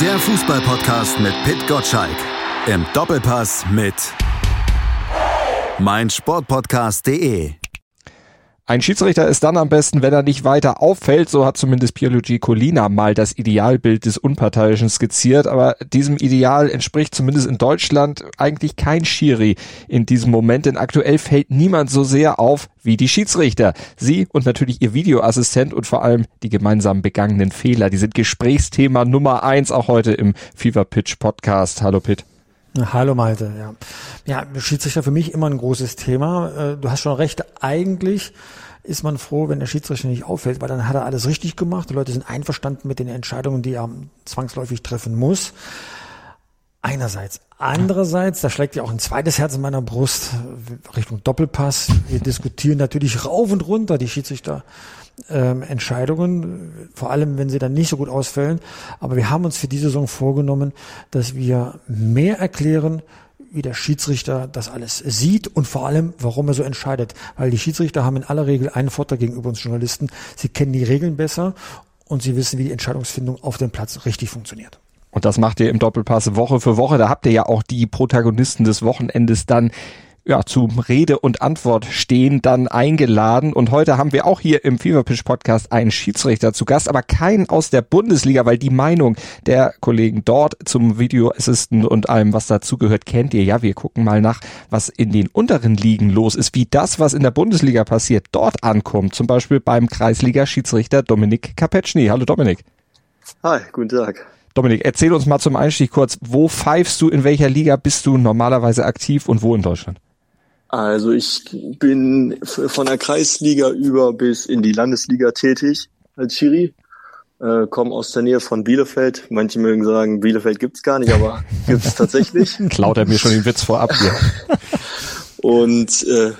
Der Fußballpodcast mit Pit Gottschalk. Im Doppelpass mit meinsportpodcast.de. Ein Schiedsrichter ist dann am besten, wenn er nicht weiter auffällt. So hat zumindest Pierluigi Colina mal das Idealbild des Unparteiischen skizziert. Aber diesem Ideal entspricht zumindest in Deutschland eigentlich kein Schiri in diesem Moment. Denn aktuell fällt niemand so sehr auf wie die Schiedsrichter. Sie und natürlich ihr Videoassistent und vor allem die gemeinsam begangenen Fehler. Die sind Gesprächsthema Nummer eins auch heute im Fever Pitch Podcast. Hallo Pitt. Hallo Malte, ja. Ja, Schiedsrichter für mich immer ein großes Thema. Äh, du hast schon recht, eigentlich ist man froh, wenn der Schiedsrichter nicht auffällt, weil dann hat er alles richtig gemacht. Die Leute sind einverstanden mit den Entscheidungen, die er zwangsläufig treffen muss. Einerseits. Andererseits, da schlägt ja auch ein zweites Herz in meiner Brust Richtung Doppelpass. Wir diskutieren natürlich rauf und runter die Schiedsrichter ähm, Entscheidungen, vor allem wenn sie dann nicht so gut ausfällen. Aber wir haben uns für diese Saison vorgenommen, dass wir mehr erklären, wie der Schiedsrichter das alles sieht und vor allem, warum er so entscheidet. Weil die Schiedsrichter haben in aller Regel einen Vorteil gegenüber uns Journalisten. Sie kennen die Regeln besser und sie wissen, wie die Entscheidungsfindung auf dem Platz richtig funktioniert. Und das macht ihr im Doppelpass Woche für Woche. Da habt ihr ja auch die Protagonisten des Wochenendes dann ja, zu Rede und Antwort stehen, dann eingeladen. Und heute haben wir auch hier im Feverpish Podcast einen Schiedsrichter zu Gast, aber keinen aus der Bundesliga, weil die Meinung der Kollegen dort zum Video Assistant und allem, was dazugehört, kennt ihr. Ja, wir gucken mal nach, was in den unteren Ligen los ist, wie das, was in der Bundesliga passiert, dort ankommt. Zum Beispiel beim Kreisliga-Schiedsrichter Dominik Kapetschny. Hallo Dominik. Hi, guten Tag. Dominik, erzähl uns mal zum Einstieg kurz, wo pfeifst du, in welcher Liga bist du normalerweise aktiv und wo in Deutschland? Also ich bin von der Kreisliga über bis in die Landesliga tätig als Schiri. Äh, komme aus der Nähe von Bielefeld. Manche mögen sagen, Bielefeld gibt's gar nicht, aber gibt's tatsächlich. Klaut er mir schon den Witz vorab hier. Und äh,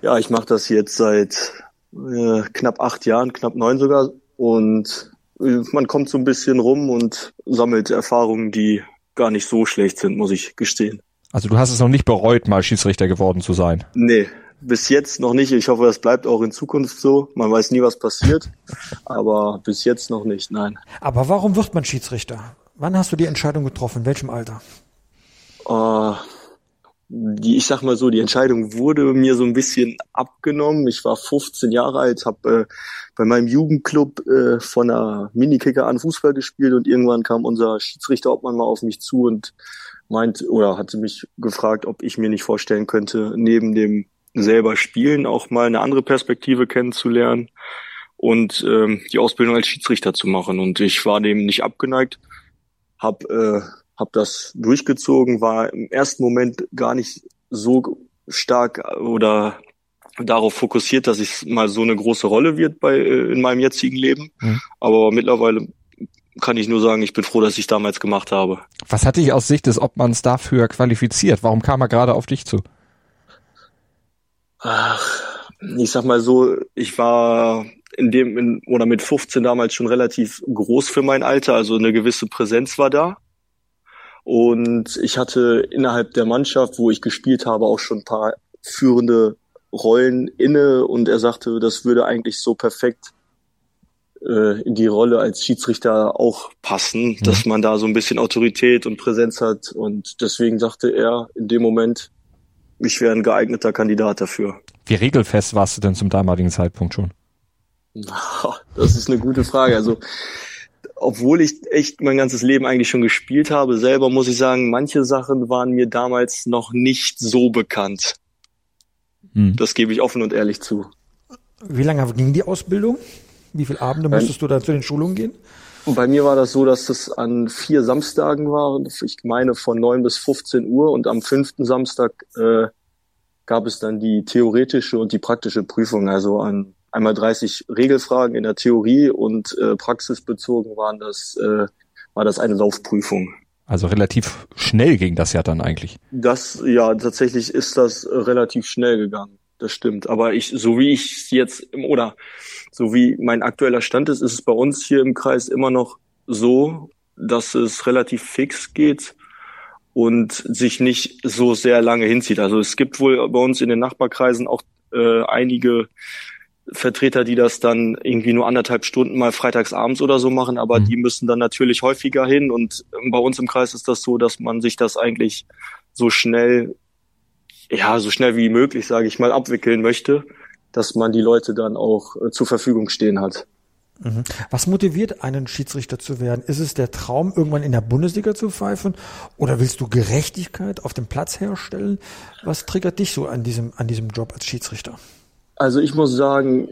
ja, ich mache das jetzt seit äh, knapp acht Jahren, knapp neun sogar. Und äh, man kommt so ein bisschen rum und sammelt Erfahrungen, die gar nicht so schlecht sind, muss ich gestehen. Also du hast es noch nicht bereut, mal Schiedsrichter geworden zu sein? Nee, bis jetzt noch nicht. Ich hoffe, das bleibt auch in Zukunft so. Man weiß nie, was passiert. Aber bis jetzt noch nicht, nein. Aber warum wird man Schiedsrichter? Wann hast du die Entscheidung getroffen? In welchem Alter? Uh, die, ich sag mal so, die Entscheidung wurde mir so ein bisschen abgenommen. Ich war 15 Jahre alt, habe äh, bei meinem Jugendclub äh, von einer Minikicker an Fußball gespielt und irgendwann kam unser Schiedsrichter Obmann mal auf mich zu und meint oder hatte mich gefragt, ob ich mir nicht vorstellen könnte, neben dem selber Spielen auch mal eine andere Perspektive kennenzulernen und ähm, die Ausbildung als Schiedsrichter zu machen. Und ich war dem nicht abgeneigt, hab, äh, hab das durchgezogen, war im ersten Moment gar nicht so stark oder darauf fokussiert, dass es mal so eine große Rolle wird bei äh, in meinem jetzigen Leben. Mhm. Aber mittlerweile kann ich nur sagen, ich bin froh, dass ich damals gemacht habe. Was hat dich aus Sicht des Obmanns dafür qualifiziert? Warum kam er gerade auf dich zu? Ach, ich sag mal so, ich war in dem in, oder mit 15 damals schon relativ groß für mein Alter, also eine gewisse Präsenz war da. Und ich hatte innerhalb der Mannschaft, wo ich gespielt habe, auch schon ein paar führende Rollen inne und er sagte, das würde eigentlich so perfekt äh, in die Rolle als Schiedsrichter auch passen, mhm. dass man da so ein bisschen Autorität und Präsenz hat. Und deswegen sagte er in dem Moment, ich wäre ein geeigneter Kandidat dafür. Wie regelfest warst du denn zum damaligen Zeitpunkt schon? Das ist eine gute Frage. Also, obwohl ich echt mein ganzes Leben eigentlich schon gespielt habe, selber muss ich sagen, manche Sachen waren mir damals noch nicht so bekannt. Hm. Das gebe ich offen und ehrlich zu. Wie lange ging die Ausbildung? Wie viele Abende musstest du da zu den Schulungen gehen? Bei mir war das so, dass das an vier Samstagen war. Ich meine von neun bis 15 Uhr und am fünften Samstag äh, gab es dann die theoretische und die praktische Prüfung. Also an einmal 30 Regelfragen in der Theorie und äh, praxisbezogen waren das, äh, war das eine Laufprüfung. Also relativ schnell ging das ja dann eigentlich. Das, ja, tatsächlich ist das relativ schnell gegangen. Das stimmt. Aber ich, so wie ich jetzt, oder so wie mein aktueller Stand ist, ist es bei uns hier im Kreis immer noch so, dass es relativ fix geht und sich nicht so sehr lange hinzieht. Also es gibt wohl bei uns in den Nachbarkreisen auch äh, einige Vertreter, die das dann irgendwie nur anderthalb Stunden mal freitags abends oder so machen, aber mhm. die müssen dann natürlich häufiger hin und bei uns im Kreis ist das so, dass man sich das eigentlich so schnell, ja, so schnell wie möglich, sage ich mal, abwickeln möchte, dass man die Leute dann auch äh, zur Verfügung stehen hat. Mhm. Was motiviert einen Schiedsrichter zu werden? Ist es der Traum, irgendwann in der Bundesliga zu pfeifen? Oder willst du Gerechtigkeit auf dem Platz herstellen? Was triggert dich so an diesem, an diesem Job als Schiedsrichter? Also ich muss sagen,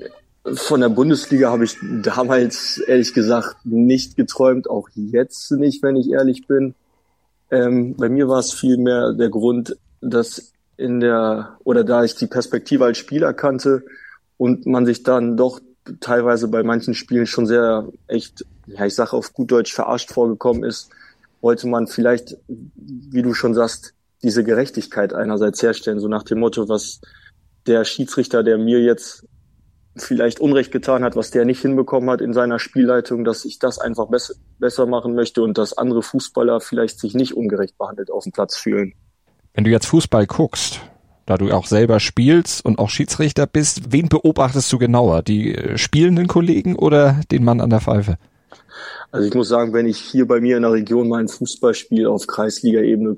von der Bundesliga habe ich damals ehrlich gesagt nicht geträumt, auch jetzt nicht, wenn ich ehrlich bin. Ähm, bei mir war es vielmehr der Grund, dass in der, oder da ich die Perspektive als Spieler kannte und man sich dann doch teilweise bei manchen Spielen schon sehr echt, ja, ich sage auf gut Deutsch verarscht vorgekommen ist, wollte man vielleicht, wie du schon sagst, diese Gerechtigkeit einerseits herstellen, so nach dem Motto, was der Schiedsrichter, der mir jetzt vielleicht Unrecht getan hat, was der nicht hinbekommen hat in seiner Spielleitung, dass ich das einfach besser, besser machen möchte und dass andere Fußballer vielleicht sich nicht ungerecht behandelt auf dem Platz fühlen. Wenn du jetzt Fußball guckst, da du auch selber spielst und auch Schiedsrichter bist, wen beobachtest du genauer? Die äh, spielenden Kollegen oder den Mann an der Pfeife? Also ich muss sagen, wenn ich hier bei mir in der Region mal ein Fußballspiel auf Kreisliga-Ebene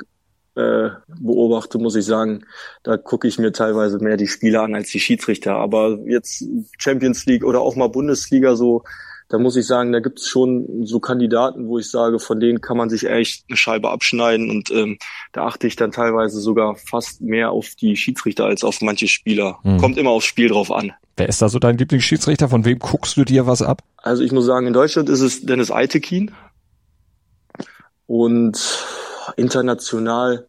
äh, beobachte, muss ich sagen, da gucke ich mir teilweise mehr die Spieler an als die Schiedsrichter. Aber jetzt Champions League oder auch mal Bundesliga so, da muss ich sagen, da gibt es schon so Kandidaten, wo ich sage, von denen kann man sich echt eine Scheibe abschneiden und ähm, da achte ich dann teilweise sogar fast mehr auf die Schiedsrichter als auf manche Spieler. Hm. Kommt immer aufs Spiel drauf an. Wer ist da so dein Lieblingsschiedsrichter? Von wem guckst du dir was ab? Also ich muss sagen, in Deutschland ist es Dennis Eitekin und international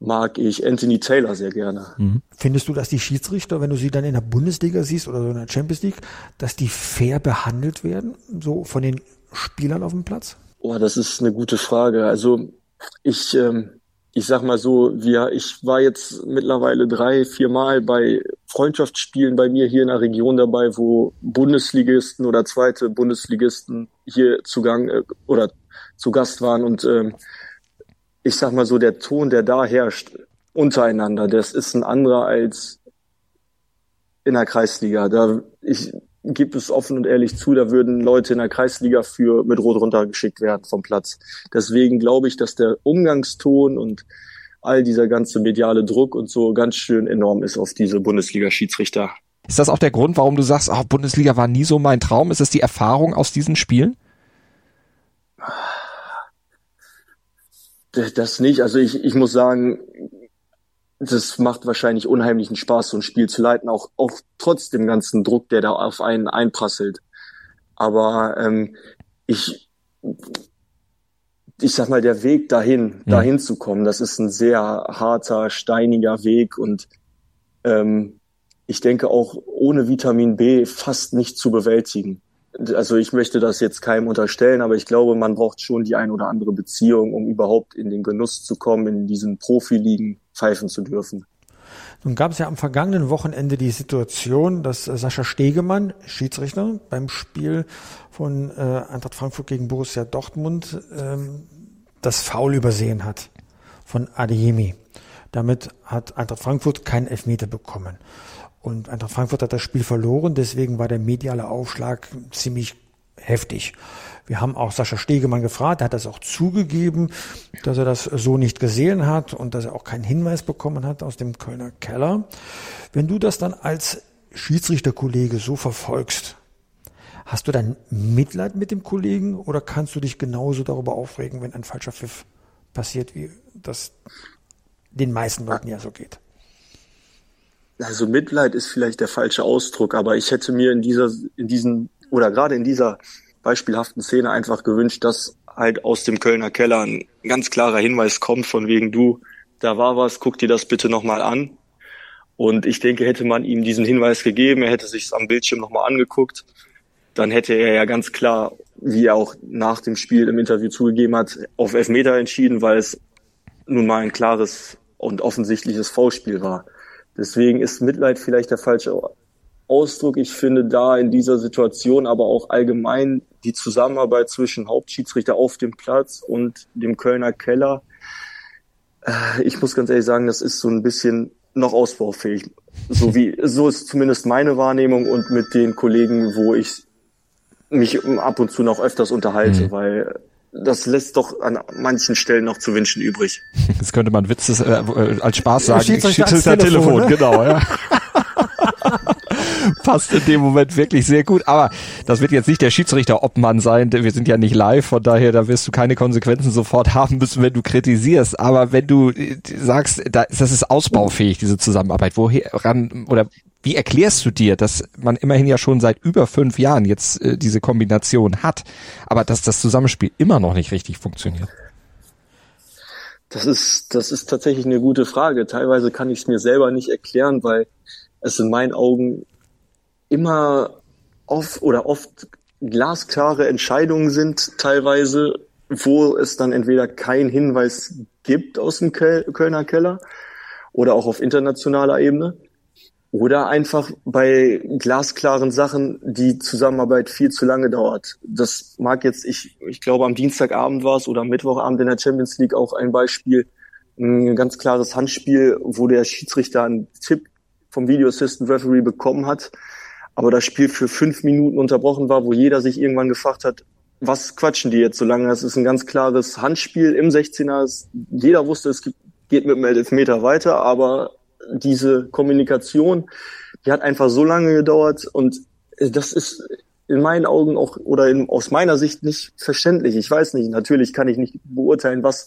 mag ich Anthony Taylor sehr gerne. Mhm. Findest du, dass die Schiedsrichter, wenn du sie dann in der Bundesliga siehst oder so in der Champions League, dass die fair behandelt werden, so von den Spielern auf dem Platz? Oh, das ist eine gute Frage. Also ich, ähm, ich sag mal so, wir, ich war jetzt mittlerweile drei, vier Mal bei Freundschaftsspielen bei mir hier in der Region dabei, wo Bundesligisten oder zweite Bundesligisten hier zugang äh, oder zu Gast waren und ähm, ich sag mal so, der Ton, der da herrscht untereinander, das ist ein anderer als in der Kreisliga. Da ich gebe es offen und ehrlich zu, da würden Leute in der Kreisliga für mit Rot runtergeschickt werden vom Platz. Deswegen glaube ich, dass der Umgangston und all dieser ganze mediale Druck und so ganz schön enorm ist auf diese Bundesliga-Schiedsrichter. Ist das auch der Grund, warum du sagst, oh, Bundesliga war nie so mein Traum? Ist es die Erfahrung aus diesen Spielen? Das nicht. Also ich, ich muss sagen, das macht wahrscheinlich unheimlichen Spaß, so ein Spiel zu leiten, auch, auch trotz dem ganzen Druck, der da auf einen einprasselt. Aber ähm, ich, ich sag mal, der Weg dahin, ja. dahin zu kommen, das ist ein sehr harter, steiniger Weg und ähm, ich denke auch ohne Vitamin B fast nicht zu bewältigen also ich möchte das jetzt keinem unterstellen, aber ich glaube, man braucht schon die ein oder andere Beziehung, um überhaupt in den Genuss zu kommen, in diesen Profiligen pfeifen zu dürfen. Nun gab es ja am vergangenen Wochenende die Situation, dass Sascha Stegemann, Schiedsrichter, beim Spiel von äh, Eintracht Frankfurt gegen Borussia Dortmund ähm, das Foul übersehen hat von Adeyemi. Damit hat Eintracht Frankfurt keinen Elfmeter bekommen. Und Eintracht Frankfurt hat das Spiel verloren, deswegen war der mediale Aufschlag ziemlich heftig. Wir haben auch Sascha Stegemann gefragt, er hat das auch zugegeben, dass er das so nicht gesehen hat und dass er auch keinen Hinweis bekommen hat aus dem Kölner Keller. Wenn du das dann als Schiedsrichterkollege so verfolgst, hast du dann Mitleid mit dem Kollegen oder kannst du dich genauso darüber aufregen, wenn ein falscher Pfiff passiert, wie das den meisten Leuten ja so geht? Also Mitleid ist vielleicht der falsche Ausdruck, aber ich hätte mir in dieser, in diesen, oder gerade in dieser beispielhaften Szene einfach gewünscht, dass halt aus dem Kölner Keller ein ganz klarer Hinweis kommt von wegen du, da war was, guck dir das bitte nochmal an. Und ich denke, hätte man ihm diesen Hinweis gegeben, er hätte sich am Bildschirm nochmal angeguckt, dann hätte er ja ganz klar, wie er auch nach dem Spiel im Interview zugegeben hat, auf Elfmeter entschieden, weil es nun mal ein klares und offensichtliches Foulspiel war. Deswegen ist Mitleid vielleicht der falsche Ausdruck. Ich finde da in dieser Situation aber auch allgemein die Zusammenarbeit zwischen Hauptschiedsrichter auf dem Platz und dem Kölner Keller. Äh, ich muss ganz ehrlich sagen, das ist so ein bisschen noch ausbaufähig. So wie, so ist zumindest meine Wahrnehmung und mit den Kollegen, wo ich mich ab und zu noch öfters unterhalte, mhm. weil das lässt doch an manchen Stellen noch zu wünschen übrig. Jetzt könnte man Witzes äh, äh, als Spaß sagen, Schiedsrichter Telefon, Telefon, ne? genau, ja. Passt in dem Moment wirklich sehr gut. Aber das wird jetzt nicht der Schiedsrichter-Obmann sein. Wir sind ja nicht live, von daher, da wirst du keine Konsequenzen sofort haben müssen, wenn du kritisierst. Aber wenn du äh, sagst, das ist ausbaufähig, diese Zusammenarbeit, woher ran oder wie erklärst du dir, dass man immerhin ja schon seit über fünf Jahren jetzt äh, diese Kombination hat, aber dass das Zusammenspiel immer noch nicht richtig funktioniert? Das ist, das ist tatsächlich eine gute Frage. Teilweise kann ich es mir selber nicht erklären, weil es in meinen Augen immer oft oder oft glasklare Entscheidungen sind, teilweise, wo es dann entweder keinen Hinweis gibt aus dem Kölner Keller oder auch auf internationaler Ebene oder einfach bei glasklaren Sachen die Zusammenarbeit viel zu lange dauert. Das mag jetzt, ich, ich glaube am Dienstagabend war es oder am Mittwochabend in der Champions League auch ein Beispiel, ein ganz klares Handspiel, wo der Schiedsrichter einen Tipp vom Video Assistant Referee bekommen hat, aber das Spiel für fünf Minuten unterbrochen war, wo jeder sich irgendwann gefragt hat, was quatschen die jetzt so lange? Das ist ein ganz klares Handspiel im 16er. Jeder wusste, es geht mit dem Elfmeter weiter, aber diese Kommunikation, die hat einfach so lange gedauert und das ist in meinen Augen auch oder in, aus meiner Sicht nicht verständlich. Ich weiß nicht, natürlich kann ich nicht beurteilen, was,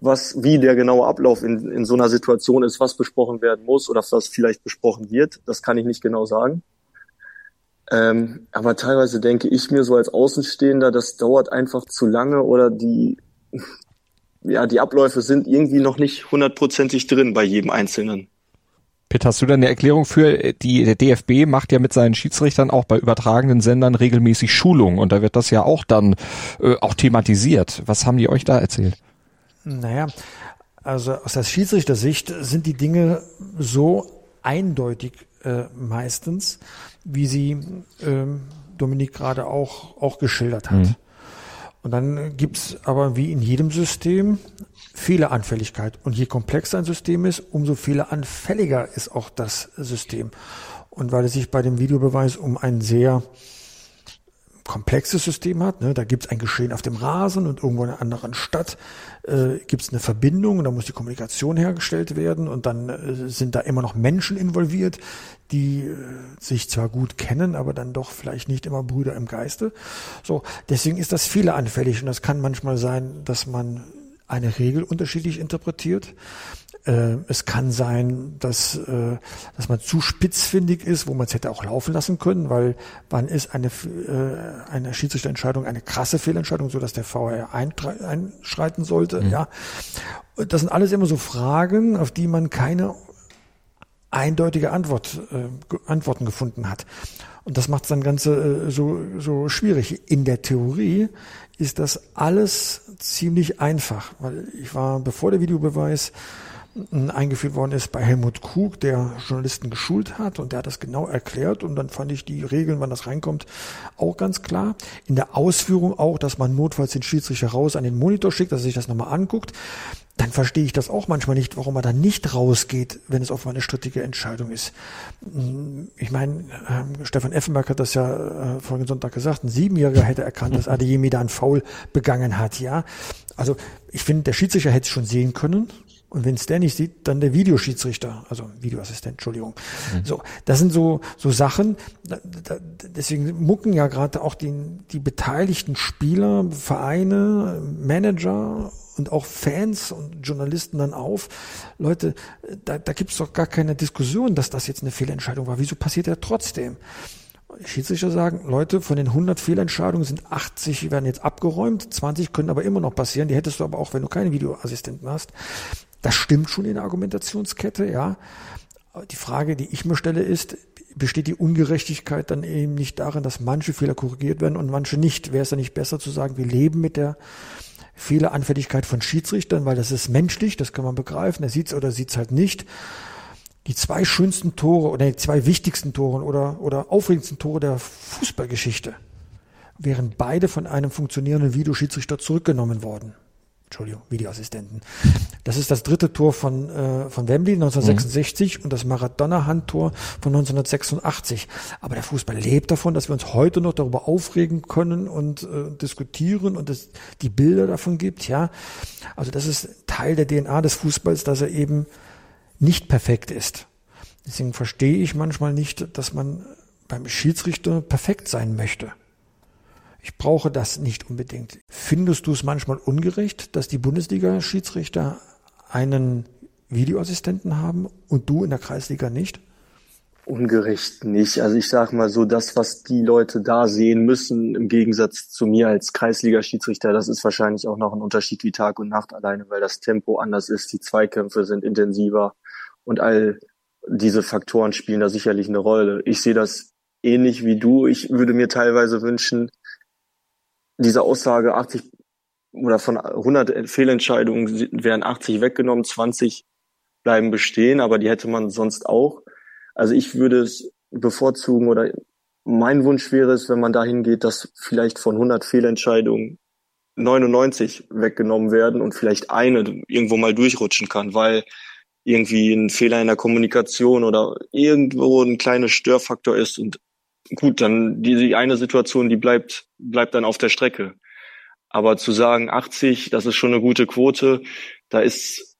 was, wie der genaue Ablauf in, in so einer Situation ist, was besprochen werden muss oder was vielleicht besprochen wird. Das kann ich nicht genau sagen. Ähm, aber teilweise denke ich mir so als Außenstehender, das dauert einfach zu lange oder die, ja, die Abläufe sind irgendwie noch nicht hundertprozentig drin bei jedem Einzelnen. Pitt, hast du da eine Erklärung für? Die, der DFB macht ja mit seinen Schiedsrichtern auch bei übertragenen Sendern regelmäßig Schulungen und da wird das ja auch dann äh, auch thematisiert. Was haben die euch da erzählt? Naja, also aus der Schiedsrichtersicht sind die Dinge so eindeutig äh, meistens, wie sie ähm, Dominik gerade auch, auch geschildert hat. Mhm. Und dann gibt's aber wie in jedem System Fehleranfälligkeit. Und je komplexer ein System ist, umso fehleranfälliger ist auch das System. Und weil es sich bei dem Videobeweis um ein sehr komplexes System hat, ne, da gibt es ein Geschehen auf dem Rasen und irgendwo in einer anderen Stadt äh, gibt es eine Verbindung und da muss die Kommunikation hergestellt werden und dann äh, sind da immer noch Menschen involviert, die äh, sich zwar gut kennen, aber dann doch vielleicht nicht immer Brüder im Geiste. So, deswegen ist das fehleranfällig und das kann manchmal sein, dass man eine Regel unterschiedlich interpretiert. Äh, es kann sein, dass, äh, dass man zu spitzfindig ist, wo man es hätte auch laufen lassen können, weil wann ist eine, äh, eine Schiedsrichterentscheidung eine krasse Fehlentscheidung, so dass der VR einschreiten sollte. Mhm. Ja, das sind alles immer so Fragen, auf die man keine eindeutige Antwort, äh, Antworten gefunden hat. Und das macht es dann Ganze äh, so, so schwierig. In der Theorie ist das alles ziemlich einfach, weil ich war, bevor der Videobeweis eingeführt worden ist bei Helmut Krug, der Journalisten geschult hat und der hat das genau erklärt und dann fand ich die Regeln, wann das reinkommt, auch ganz klar. In der Ausführung auch, dass man notfalls den Schiedsrichter raus an den Monitor schickt, dass er sich das nochmal anguckt. Dann verstehe ich das auch manchmal nicht, warum er dann nicht rausgeht, wenn es auf eine strittige Entscheidung ist. Ich meine, äh, Stefan Effenberg hat das ja äh, vorigen Sonntag gesagt, ein Siebenjähriger hätte erkannt, dass Adeyemi da einen Foul begangen hat, ja. Also ich finde, der Schiedsrichter hätte es schon sehen können, und wenn es der nicht sieht, dann der Videoschiedsrichter, also Videoassistent, Entschuldigung. Mhm. So, das sind so so Sachen. Da, da, deswegen mucken ja gerade auch die, die beteiligten Spieler, Vereine, Manager und auch Fans und Journalisten dann auf. Leute, da, da gibt es doch gar keine Diskussion, dass das jetzt eine Fehlentscheidung war. Wieso passiert er trotzdem? Schiedsrichter sagen, Leute, von den 100 Fehlentscheidungen sind 80 werden jetzt abgeräumt, 20 können aber immer noch passieren. Die hättest du aber auch, wenn du keine Videoassistenten hast. Das stimmt schon in der Argumentationskette, ja. Die Frage, die ich mir stelle, ist, besteht die Ungerechtigkeit dann eben nicht darin, dass manche Fehler korrigiert werden und manche nicht? Wäre es dann nicht besser zu sagen, wir leben mit der Fehleranfälligkeit von Schiedsrichtern, weil das ist menschlich, das kann man begreifen, er sieht's oder sieht's halt nicht. Die zwei schönsten Tore oder die zwei wichtigsten Tore oder, oder aufregendsten Tore der Fußballgeschichte wären beide von einem funktionierenden Videoschiedsrichter zurückgenommen worden. Entschuldigung, Videoassistenten. Das ist das dritte Tor von, äh, von Wembley 1966 mhm. und das Maradona-Handtor von 1986. Aber der Fußball lebt davon, dass wir uns heute noch darüber aufregen können und äh, diskutieren und es die Bilder davon gibt, ja. Also das ist Teil der DNA des Fußballs, dass er eben nicht perfekt ist. Deswegen verstehe ich manchmal nicht, dass man beim Schiedsrichter perfekt sein möchte. Ich brauche das nicht unbedingt. Findest du es manchmal ungerecht, dass die Bundesliga-Schiedsrichter einen Videoassistenten haben und du in der Kreisliga nicht? Ungerecht nicht. Also ich sage mal so, das, was die Leute da sehen müssen, im Gegensatz zu mir als Kreisliga-Schiedsrichter, das ist wahrscheinlich auch noch ein Unterschied wie Tag und Nacht alleine, weil das Tempo anders ist, die Zweikämpfe sind intensiver und all diese Faktoren spielen da sicherlich eine Rolle. Ich sehe das ähnlich wie du. Ich würde mir teilweise wünschen, diese Aussage 80 oder von 100 Fehlentscheidungen werden 80 weggenommen, 20 bleiben bestehen, aber die hätte man sonst auch. Also ich würde es bevorzugen oder mein Wunsch wäre es, wenn man dahin geht, dass vielleicht von 100 Fehlentscheidungen 99 weggenommen werden und vielleicht eine irgendwo mal durchrutschen kann, weil irgendwie ein Fehler in der Kommunikation oder irgendwo ein kleiner Störfaktor ist und gut, dann die, eine Situation, die bleibt, bleibt dann auf der Strecke. Aber zu sagen 80, das ist schon eine gute Quote, da ist,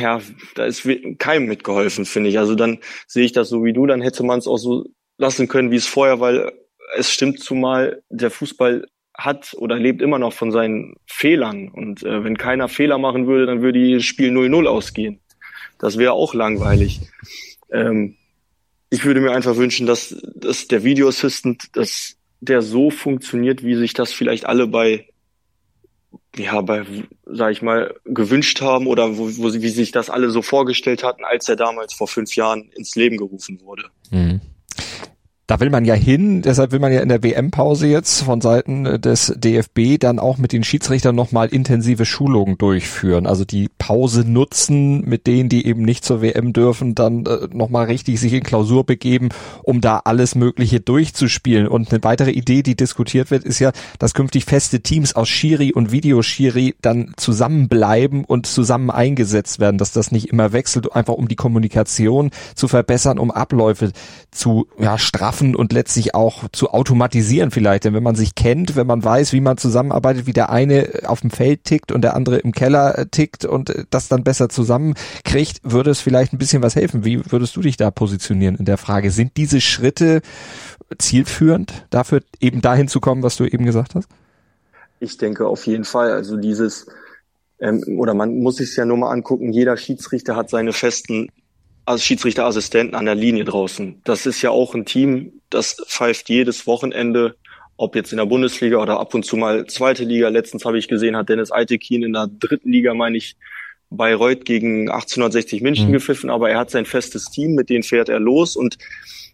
ja, da ist keinem mitgeholfen, finde ich. Also dann sehe ich das so wie du, dann hätte man es auch so lassen können, wie es vorher, weil es stimmt zumal, der Fußball hat oder lebt immer noch von seinen Fehlern. Und äh, wenn keiner Fehler machen würde, dann würde das Spiel 0-0 ausgehen. Das wäre auch langweilig. Ähm, ich würde mir einfach wünschen, dass, dass der Video Assistant, dass der so funktioniert, wie sich das vielleicht alle bei, ja, bei, sag ich mal, gewünscht haben oder wo, wo wie sich das alle so vorgestellt hatten, als er damals vor fünf Jahren ins Leben gerufen wurde. Mhm da will man ja hin, deshalb will man ja in der WM-Pause jetzt von Seiten des DFB dann auch mit den Schiedsrichtern nochmal intensive Schulungen durchführen. Also die Pause nutzen, mit denen, die eben nicht zur WM dürfen, dann äh, nochmal richtig sich in Klausur begeben, um da alles Mögliche durchzuspielen. Und eine weitere Idee, die diskutiert wird, ist ja, dass künftig feste Teams aus Schiri und Videoschiri dann zusammenbleiben und zusammen eingesetzt werden, dass das nicht immer wechselt, einfach um die Kommunikation zu verbessern, um Abläufe zu ja, straffen straffen und letztlich auch zu automatisieren vielleicht. Denn wenn man sich kennt, wenn man weiß, wie man zusammenarbeitet, wie der eine auf dem Feld tickt und der andere im Keller äh, tickt und äh, das dann besser zusammenkriegt, würde es vielleicht ein bisschen was helfen. Wie würdest du dich da positionieren in der Frage? Sind diese Schritte zielführend dafür, eben dahin zu kommen, was du eben gesagt hast? Ich denke auf jeden Fall. Also dieses, ähm, oder man muss sich ja nur mal angucken, jeder Schiedsrichter hat seine festen als Schiedsrichterassistenten an der Linie draußen. Das ist ja auch ein Team, das pfeift jedes Wochenende, ob jetzt in der Bundesliga oder ab und zu mal zweite Liga. Letztens habe ich gesehen, hat Dennis Eitekin in der dritten Liga, meine ich, Bayreuth gegen 1860 München mhm. gepfiffen, aber er hat sein festes Team, mit denen fährt er los und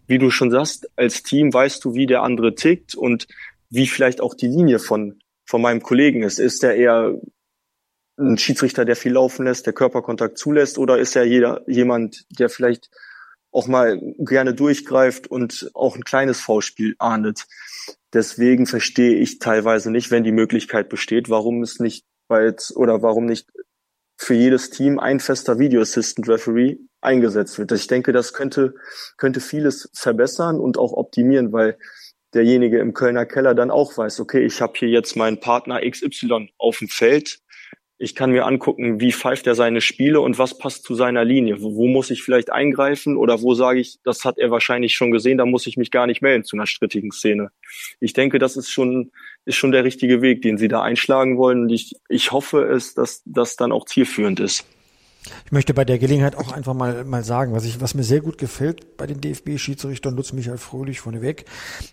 wie du schon sagst, als Team weißt du, wie der andere tickt und wie vielleicht auch die Linie von, von meinem Kollegen ist. Ist er eher ein Schiedsrichter, der viel laufen lässt, der Körperkontakt zulässt, oder ist er jeder, jemand, der vielleicht auch mal gerne durchgreift und auch ein kleines V-Spiel ahndet. Deswegen verstehe ich teilweise nicht, wenn die Möglichkeit besteht, warum es nicht bald oder warum nicht für jedes Team ein fester Video Assistant Referee eingesetzt wird. Ich denke, das könnte, könnte vieles verbessern und auch optimieren, weil derjenige im Kölner Keller dann auch weiß, okay, ich habe hier jetzt meinen Partner XY auf dem Feld, ich kann mir angucken, wie pfeift er seine Spiele und was passt zu seiner Linie. Wo, wo, muss ich vielleicht eingreifen oder wo sage ich, das hat er wahrscheinlich schon gesehen, da muss ich mich gar nicht melden zu einer strittigen Szene. Ich denke, das ist schon, ist schon der richtige Weg, den sie da einschlagen wollen. Und ich, ich hoffe es, dass das dann auch zielführend ist. Ich möchte bei der Gelegenheit auch einfach mal, mal sagen, was ich, was mir sehr gut gefällt bei den DFB-Schiedsrichtern, Lutz Michael Fröhlich vorneweg,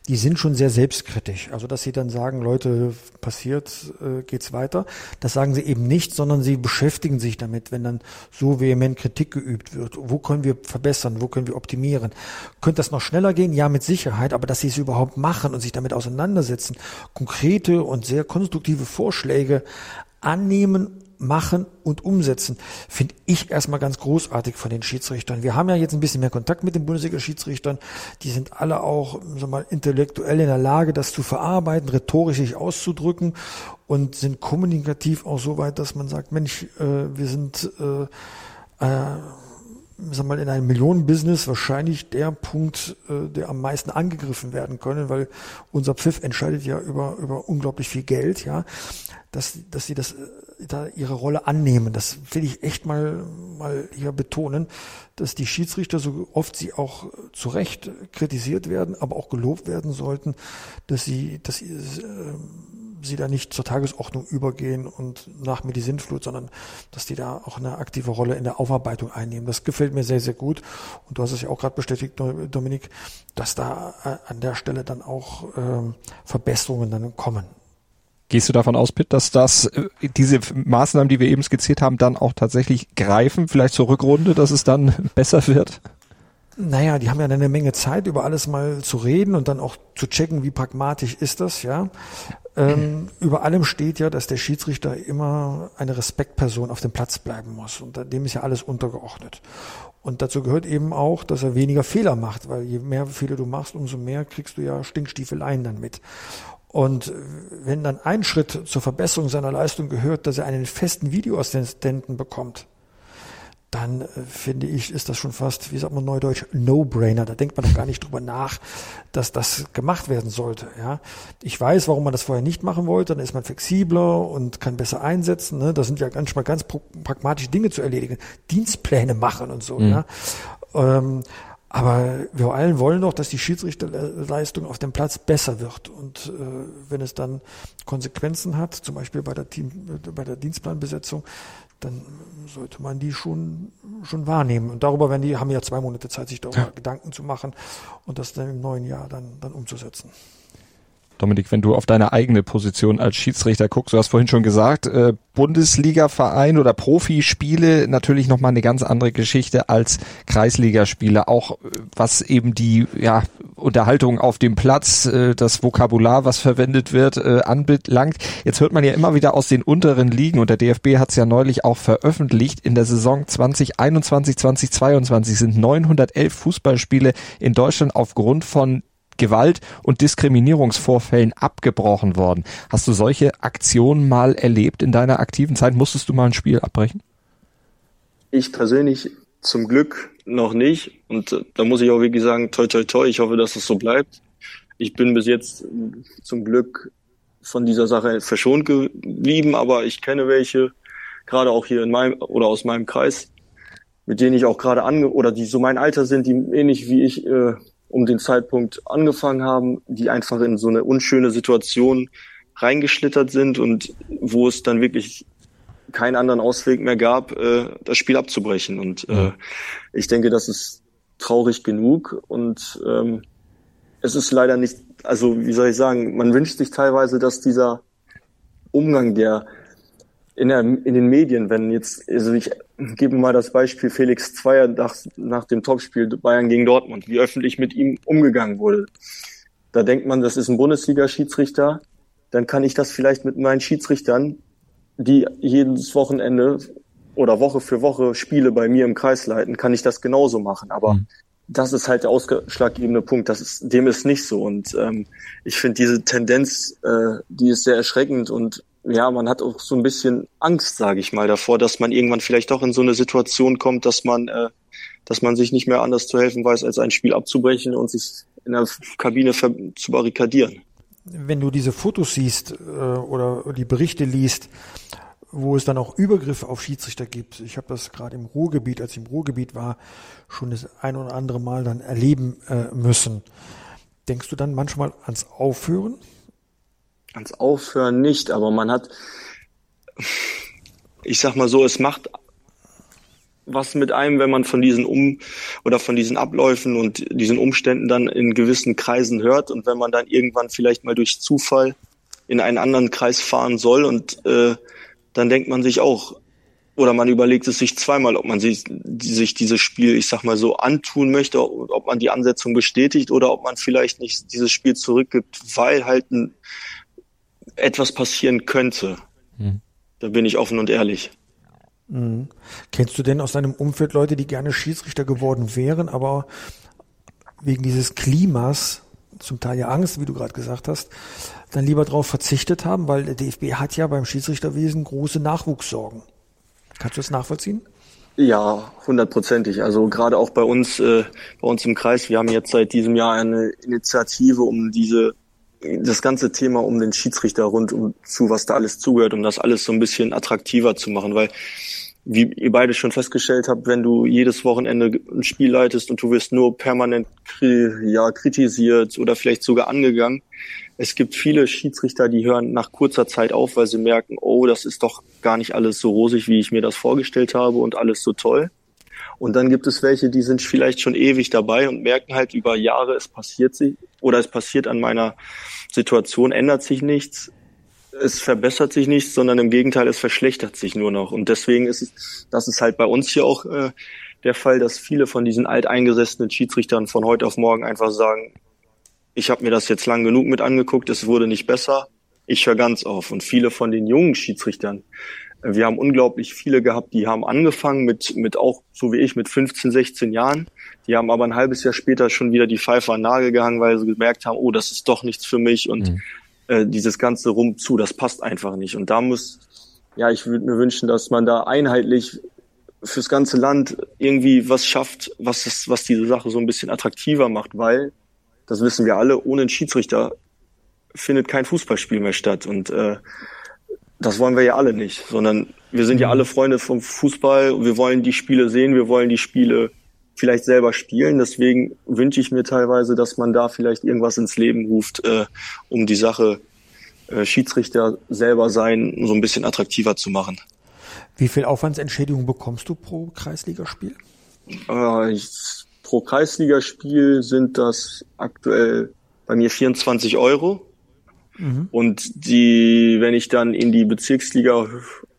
die sind schon sehr selbstkritisch. Also, dass sie dann sagen, Leute, passiert, äh, geht's weiter. Das sagen sie eben nicht, sondern sie beschäftigen sich damit, wenn dann so vehement Kritik geübt wird. Wo können wir verbessern? Wo können wir optimieren? Könnte das noch schneller gehen? Ja, mit Sicherheit. Aber dass sie es überhaupt machen und sich damit auseinandersetzen, konkrete und sehr konstruktive Vorschläge annehmen machen und umsetzen, finde ich erstmal ganz großartig von den Schiedsrichtern. Wir haben ja jetzt ein bisschen mehr Kontakt mit den Bundesliga-Schiedsrichtern. Die sind alle auch sag mal, intellektuell in der Lage, das zu verarbeiten, rhetorisch sich auszudrücken und sind kommunikativ auch so weit, dass man sagt, Mensch, äh, wir sind äh, äh, sag mal, in einem Millionenbusiness wahrscheinlich der Punkt, äh, der am meisten angegriffen werden können, weil unser Pfiff entscheidet ja über, über unglaublich viel Geld, ja, dass, dass sie das, äh, da ihre Rolle annehmen. Das will ich echt mal, mal hier betonen, dass die Schiedsrichter, so oft sie auch zu Recht kritisiert werden, aber auch gelobt werden sollten, dass sie, dass sie, äh, sie da nicht zur Tagesordnung übergehen und nach mir die Sintflut, sondern dass die da auch eine aktive Rolle in der Aufarbeitung einnehmen. Das gefällt mir sehr, sehr gut. Und du hast es ja auch gerade bestätigt, Dominik, dass da äh, an der Stelle dann auch ähm, Verbesserungen dann kommen. Gehst du davon aus, Pitt, dass das äh, diese Maßnahmen, die wir eben skizziert haben, dann auch tatsächlich greifen, vielleicht zur Rückrunde, dass es dann besser wird? Naja, die haben ja eine Menge Zeit, über alles mal zu reden und dann auch zu checken, wie pragmatisch ist das, ja. Ähm, über allem steht ja, dass der Schiedsrichter immer eine Respektperson auf dem Platz bleiben muss. Und dem ist ja alles untergeordnet. Und dazu gehört eben auch, dass er weniger Fehler macht, weil je mehr Fehler du machst, umso mehr kriegst du ja Stinkstiefeleien dann mit. Und wenn dann ein Schritt zur Verbesserung seiner Leistung gehört, dass er einen festen Videoassistenten bekommt, dann äh, finde ich, ist das schon fast, wie sagt man neudeutsch, No-Brainer. Da denkt man doch gar nicht drüber nach, dass das gemacht werden sollte. Ja, ich weiß, warum man das vorher nicht machen wollte. Dann ist man flexibler und kann besser einsetzen. Ne? Das sind ja manchmal ganz pragmatische Dinge zu erledigen, Dienstpläne machen und so. Mhm. Ja, ähm, aber wir allen wollen doch, dass die Schiedsrichterleistung auf dem Platz besser wird. Und äh, wenn es dann Konsequenzen hat, zum Beispiel bei der, Team, bei der Dienstplanbesetzung, dann sollte man die schon, schon wahrnehmen. Und darüber werden die, haben ja zwei Monate Zeit, sich darüber ja. Gedanken zu machen und das dann im neuen Jahr dann, dann umzusetzen. Dominik, wenn du auf deine eigene Position als Schiedsrichter guckst, du hast vorhin schon gesagt, äh, Bundesliga-Verein oder Profispiele natürlich nochmal eine ganz andere Geschichte als Kreisligaspiele, auch äh, was eben die ja, Unterhaltung auf dem Platz, äh, das Vokabular, was verwendet wird, äh, anbelangt. Jetzt hört man ja immer wieder aus den unteren Ligen und der DFB hat es ja neulich auch veröffentlicht, in der Saison 2021, 2022 sind 911 Fußballspiele in Deutschland aufgrund von Gewalt- und Diskriminierungsvorfällen abgebrochen worden. Hast du solche Aktionen mal erlebt in deiner aktiven Zeit? Musstest du mal ein Spiel abbrechen? Ich persönlich zum Glück noch nicht. Und äh, da muss ich auch wirklich sagen, toi, toi, toi, ich hoffe, dass es so bleibt. Ich bin bis jetzt zum Glück von dieser Sache verschont geblieben, aber ich kenne welche, gerade auch hier in meinem oder aus meinem Kreis, mit denen ich auch gerade ange oder die so mein Alter sind, die ähnlich wie ich äh, um den Zeitpunkt angefangen haben, die einfach in so eine unschöne Situation reingeschlittert sind und wo es dann wirklich keinen anderen Ausweg mehr gab, äh, das Spiel abzubrechen. Und äh, ich denke, das ist traurig genug und ähm, es ist leider nicht, also wie soll ich sagen, man wünscht sich teilweise, dass dieser Umgang, der in, der, in den Medien, wenn jetzt, also ich gebe mal das Beispiel Felix Zweier nach, nach dem Topspiel Bayern gegen Dortmund, wie öffentlich mit ihm umgegangen wurde. Da denkt man, das ist ein Bundesliga-Schiedsrichter, dann kann ich das vielleicht mit meinen Schiedsrichtern, die jedes Wochenende oder Woche für Woche Spiele bei mir im Kreis leiten, kann ich das genauso machen. Aber mhm. das ist halt der ausschlaggebende Punkt. Das ist, dem ist nicht so. Und ähm, ich finde diese Tendenz, äh, die ist sehr erschreckend und ja, man hat auch so ein bisschen Angst, sage ich mal, davor, dass man irgendwann vielleicht doch in so eine Situation kommt, dass man, äh, dass man sich nicht mehr anders zu helfen weiß, als ein Spiel abzubrechen und sich in der Kabine zu barrikadieren. Wenn du diese Fotos siehst äh, oder die Berichte liest, wo es dann auch Übergriffe auf Schiedsrichter gibt. Ich habe das gerade im Ruhrgebiet, als ich im Ruhrgebiet war, schon das ein oder andere Mal dann erleben äh, müssen. Denkst du dann manchmal ans Aufhören? Ans Aufhören? Nicht, aber man hat, ich sag mal so, es macht was mit einem, wenn man von diesen Um- oder von diesen Abläufen und diesen Umständen dann in gewissen Kreisen hört und wenn man dann irgendwann vielleicht mal durch Zufall in einen anderen Kreis fahren soll und äh, dann denkt man sich auch, oder man überlegt es sich zweimal, ob man sich, sich dieses Spiel, ich sag mal so, antun möchte, ob man die Ansetzung bestätigt oder ob man vielleicht nicht dieses Spiel zurückgibt, weil halt ein etwas passieren könnte. Hm. Da bin ich offen und ehrlich. Mhm. Kennst du denn aus deinem Umfeld Leute, die gerne Schiedsrichter geworden wären, aber wegen dieses Klimas, zum Teil ja Angst, wie du gerade gesagt hast, dann lieber darauf verzichtet haben, weil der DFB hat ja beim Schiedsrichterwesen große Nachwuchssorgen. Kannst du das nachvollziehen? Ja, hundertprozentig. Also gerade auch bei uns, äh, bei uns im Kreis, wir haben jetzt seit diesem Jahr eine Initiative, um diese das ganze Thema um den Schiedsrichter rund um zu, was da alles zugehört, um das alles so ein bisschen attraktiver zu machen, weil wie ihr beide schon festgestellt habt, wenn du jedes Wochenende ein Spiel leitest und du wirst nur permanent ja, kritisiert oder vielleicht sogar angegangen. Es gibt viele Schiedsrichter, die hören nach kurzer Zeit auf, weil sie merken, oh, das ist doch gar nicht alles so rosig, wie ich mir das vorgestellt habe und alles so toll. Und dann gibt es welche, die sind vielleicht schon ewig dabei und merken halt über Jahre, es passiert sich oder es passiert an meiner Situation, ändert sich nichts es verbessert sich nicht, sondern im Gegenteil, es verschlechtert sich nur noch. Und deswegen ist es, das ist halt bei uns hier auch äh, der Fall, dass viele von diesen alteingesessenen Schiedsrichtern von heute auf morgen einfach sagen, ich habe mir das jetzt lang genug mit angeguckt, es wurde nicht besser, ich höre ganz auf. Und viele von den jungen Schiedsrichtern, wir haben unglaublich viele gehabt, die haben angefangen mit, mit auch, so wie ich, mit 15, 16 Jahren. Die haben aber ein halbes Jahr später schon wieder die Pfeife an Nagel gehangen, weil sie gemerkt haben, oh, das ist doch nichts für mich und mhm äh, dieses ganze Rum zu, das passt einfach nicht. Und da muss, ja, ich würde mir wünschen, dass man da einheitlich fürs ganze Land irgendwie was schafft, was das, was diese Sache so ein bisschen attraktiver macht, weil, das wissen wir alle, ohne einen Schiedsrichter findet kein Fußballspiel mehr statt. Und äh, das wollen wir ja alle nicht, sondern wir sind ja mhm. alle Freunde vom Fußball wir wollen die Spiele sehen, wir wollen die Spiele vielleicht selber spielen. Deswegen wünsche ich mir teilweise, dass man da vielleicht irgendwas ins Leben ruft, äh, um die Sache äh, Schiedsrichter selber sein so ein bisschen attraktiver zu machen. Wie viel Aufwandsentschädigung bekommst du pro Kreisligaspiel? Äh, ich, pro Kreisligaspiel sind das aktuell bei mir 24 Euro. Mhm. Und die, wenn ich dann in die Bezirksliga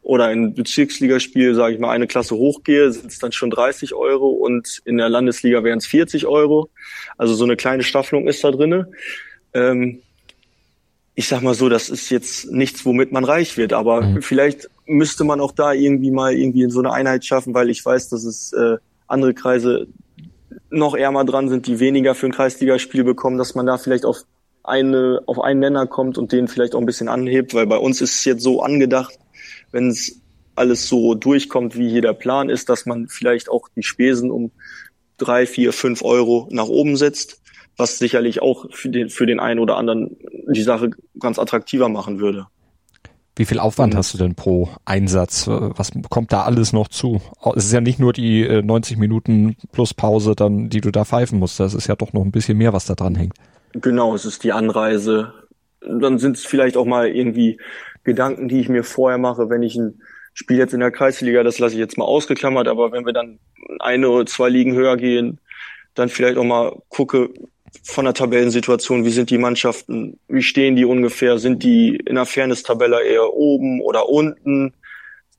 oder ein Bezirksligaspiel, sage ich mal, eine Klasse hochgehe, sind es dann schon 30 Euro und in der Landesliga wären es 40 Euro. Also so eine kleine Staffelung ist da drinne. Ähm, ich sag mal so, das ist jetzt nichts, womit man reich wird, aber mhm. vielleicht müsste man auch da irgendwie mal irgendwie so eine Einheit schaffen, weil ich weiß, dass es äh, andere Kreise noch ärmer dran sind, die weniger für ein Kreisligaspiel bekommen, dass man da vielleicht auf eine, auf einen Nenner kommt und den vielleicht auch ein bisschen anhebt, weil bei uns ist es jetzt so angedacht, wenn es alles so durchkommt, wie hier der Plan ist, dass man vielleicht auch die Spesen um drei, vier, fünf Euro nach oben setzt, was sicherlich auch für den, für den einen oder anderen die Sache ganz attraktiver machen würde. Wie viel Aufwand hast du denn pro Einsatz? Was kommt da alles noch zu? Es ist ja nicht nur die 90 äh, Minuten plus Pause, dann, die du da pfeifen musst. Das ist ja doch noch ein bisschen mehr, was da dran hängt. Genau, es ist die Anreise. Dann sind es vielleicht auch mal irgendwie Gedanken, die ich mir vorher mache, wenn ich ein Spiel jetzt in der Kreisliga, das lasse ich jetzt mal ausgeklammert, aber wenn wir dann eine oder zwei Ligen höher gehen, dann vielleicht auch mal gucke von der Tabellensituation, wie sind die Mannschaften, wie stehen die ungefähr, sind die in der Fairness-Tabelle eher oben oder unten,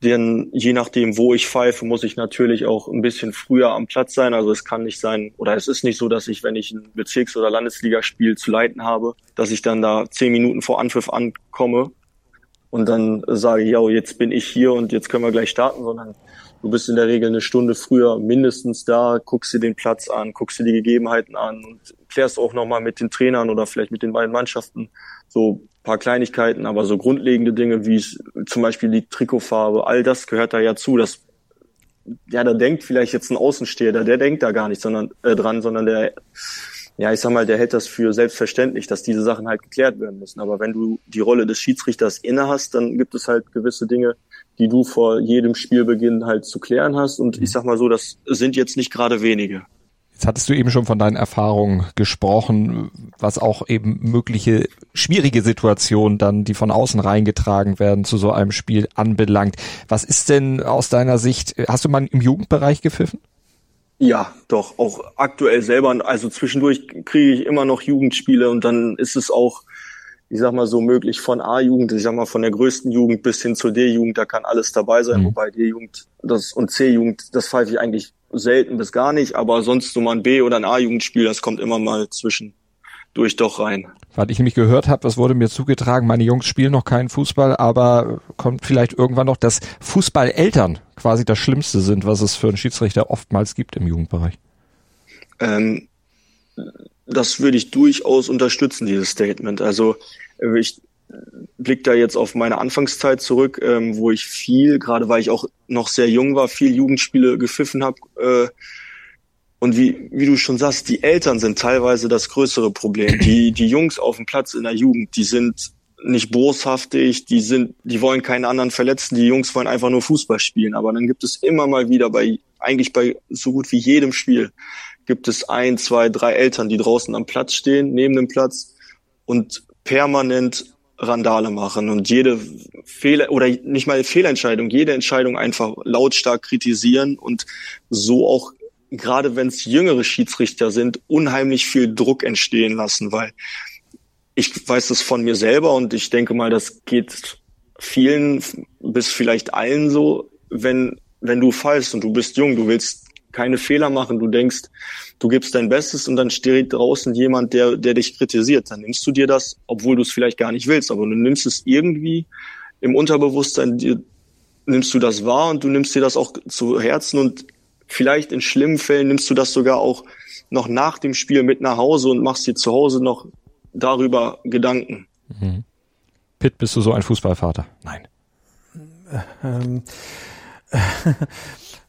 denn je nachdem, wo ich pfeife, muss ich natürlich auch ein bisschen früher am Platz sein. Also es kann nicht sein, oder es ist nicht so, dass ich, wenn ich ein Bezirks- oder Landesligaspiel zu leiten habe, dass ich dann da zehn Minuten vor Anpfiff ankomme und dann sage, ja, jetzt bin ich hier und jetzt können wir gleich starten, sondern du bist in der Regel eine Stunde früher mindestens da, guckst dir den Platz an, guckst dir die Gegebenheiten an und klärst auch nochmal mit den Trainern oder vielleicht mit den beiden Mannschaften so paar Kleinigkeiten, aber so grundlegende Dinge wie zum Beispiel die Trikotfarbe, all das gehört da ja zu. Das, ja, da denkt vielleicht jetzt ein Außensteher, der denkt da gar nicht sondern, äh, dran, sondern der ja, ich sag mal, der hält das für selbstverständlich, dass diese Sachen halt geklärt werden müssen. Aber wenn du die Rolle des Schiedsrichters inne hast, dann gibt es halt gewisse Dinge, die du vor jedem Spielbeginn halt zu klären hast. Und ich sag mal so, das sind jetzt nicht gerade wenige. Jetzt hattest du eben schon von deinen Erfahrungen gesprochen, was auch eben mögliche schwierige Situationen dann, die von außen reingetragen werden, zu so einem Spiel anbelangt. Was ist denn aus deiner Sicht, hast du mal im Jugendbereich gepfiffen? Ja, doch, auch aktuell selber. Also zwischendurch kriege ich immer noch Jugendspiele und dann ist es auch, ich sag mal so möglich von A-Jugend, ich sag mal von der größten Jugend bis hin zur D-Jugend, da kann alles dabei sein, mhm. wobei D-Jugend das und C-Jugend, das pfeife ich eigentlich selten bis gar nicht, aber sonst so mal ein B- oder ein A-Jugendspiel, das kommt immer mal zwischen durch doch rein. Weil ich nämlich gehört habe, es wurde mir zugetragen, meine Jungs spielen noch keinen Fußball, aber kommt vielleicht irgendwann noch, dass Fußballeltern quasi das Schlimmste sind, was es für einen Schiedsrichter oftmals gibt im Jugendbereich. Ähm, das würde ich durchaus unterstützen, dieses Statement. Also äh, ich blicke da jetzt auf meine Anfangszeit zurück, ähm, wo ich viel, gerade weil ich auch noch sehr jung war, viel Jugendspiele gepfiffen habe. Äh, und wie, wie du schon sagst, die Eltern sind teilweise das größere Problem. Die, die Jungs auf dem Platz in der Jugend, die sind nicht boshaftig, die sind, die wollen keinen anderen verletzen, die Jungs wollen einfach nur Fußball spielen. Aber dann gibt es immer mal wieder bei, eigentlich bei so gut wie jedem Spiel, gibt es ein, zwei, drei Eltern, die draußen am Platz stehen, neben dem Platz und permanent Randale machen und jede Fehler oder nicht mal Fehlentscheidung, jede Entscheidung einfach lautstark kritisieren und so auch gerade wenn es jüngere Schiedsrichter sind, unheimlich viel Druck entstehen lassen, weil ich weiß das von mir selber und ich denke mal, das geht vielen bis vielleicht allen so, wenn, wenn du fallst und du bist jung, du willst keine Fehler machen, du denkst, du gibst dein Bestes und dann steht draußen jemand, der, der dich kritisiert. Dann nimmst du dir das, obwohl du es vielleicht gar nicht willst, aber du nimmst es irgendwie im Unterbewusstsein, dir, nimmst du das wahr und du nimmst dir das auch zu Herzen und vielleicht in schlimmen Fällen nimmst du das sogar auch noch nach dem Spiel mit nach Hause und machst dir zu Hause noch darüber Gedanken. Mhm. Pitt, bist du so ein Fußballvater? Nein. Ähm,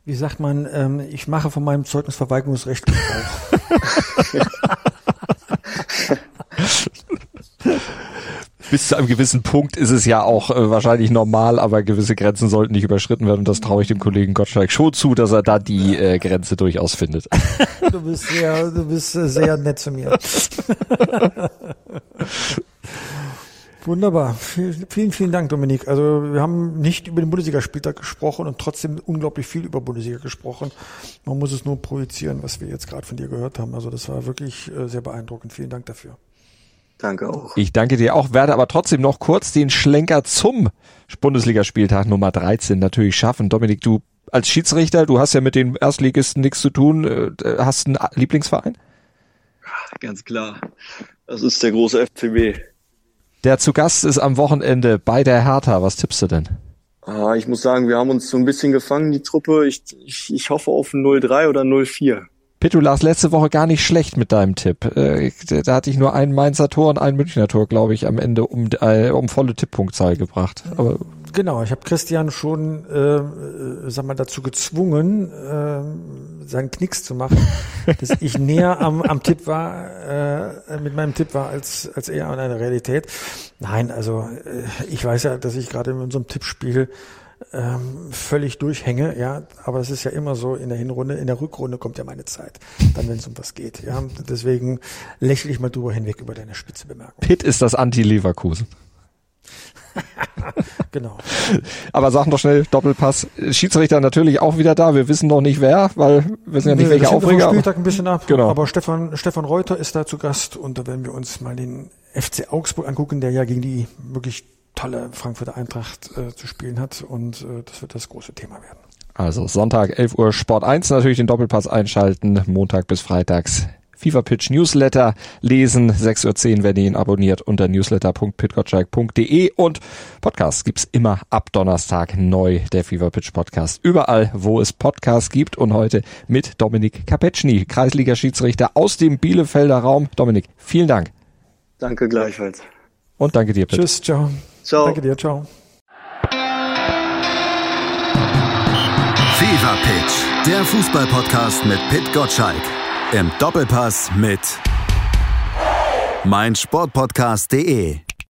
wie sagt man, ähm, ich mache von meinem Zeugnisverweigerungsrecht Gebrauch. bis zu einem gewissen Punkt ist es ja auch äh, wahrscheinlich normal, aber gewisse Grenzen sollten nicht überschritten werden und das traue ich dem Kollegen Gottschalk schon zu, dass er da die äh, Grenze durchaus findet. Du bist sehr, du bist sehr nett zu mir. Wunderbar. Vielen, vielen Dank, Dominik. Also wir haben nicht über den Bundesligaspieltag gesprochen und trotzdem unglaublich viel über Bundesliga gesprochen. Man muss es nur projizieren, was wir jetzt gerade von dir gehört haben. Also das war wirklich äh, sehr beeindruckend. Vielen Dank dafür. Danke auch. Ich danke dir auch, werde aber trotzdem noch kurz den Schlenker zum Bundesligaspieltag Nummer 13 natürlich schaffen. Dominik, du als Schiedsrichter, du hast ja mit den Erstligisten nichts zu tun. Äh, hast du einen Lieblingsverein? Ganz klar. Das ist der große FCB. Der zu Gast ist am Wochenende bei der Hertha. Was tippst du denn? Ah, ich muss sagen, wir haben uns so ein bisschen gefangen, die Truppe. Ich, ich, ich hoffe auf ein 0-3 oder 0-4. Pitt, du lagst letzte Woche gar nicht schlecht mit deinem Tipp. Äh, da hatte ich nur ein Mainzer Tor und ein Münchner Tor, glaube ich, am Ende um, äh, um volle Tipppunktzahl gebracht. Aber genau, ich habe Christian schon, äh, äh, sag mal, dazu gezwungen, äh, seinen Knicks zu machen, dass ich näher am, am Tipp war, äh, mit meinem Tipp war, als, als eher an einer Realität. Nein, also äh, ich weiß ja, dass ich gerade in unserem Tippspiel ähm, völlig durchhänge, ja, aber es ist ja immer so in der Hinrunde, in der Rückrunde kommt ja meine Zeit, dann wenn es um was geht, ja, deswegen lächle ich mal drüber hinweg über deine spitze Bemerkung. Pitt ist das Anti-Leverkusen. genau. Aber sag doch schnell, Doppelpass. Schiedsrichter natürlich auch wieder da. Wir wissen noch nicht wer, weil wir wissen ja nicht, nee, welcher Aufreger. Spieltag ein bisschen ab. Genau. Aber Stefan, Stefan Reuter ist da zu Gast und da werden wir uns mal den FC Augsburg angucken, der ja gegen die wirklich tolle Frankfurter Eintracht äh, zu spielen hat und äh, das wird das große Thema werden. Also Sonntag 11 Uhr Sport 1 natürlich den Doppelpass einschalten, Montag bis Freitags FIFA Pitch Newsletter lesen, 6.10 Uhr, wenn ihr ihn abonniert unter newsletter.pitgottschalk.de und Podcasts gibt's immer ab Donnerstag neu, der FIFA Pitch Podcast. Überall, wo es Podcasts gibt und heute mit Dominik Kapetschny, Kreisliga-Schiedsrichter aus dem Bielefelder Raum. Dominik, vielen Dank. Danke gleichfalls. Und danke dir, Pitt. Tschüss, ciao. Ciao. Danke dir, ciao. Fever Pitch, der Fußballpodcast mit Pit Gottschalk. Im Doppelpass mit meinsportpodcast.de.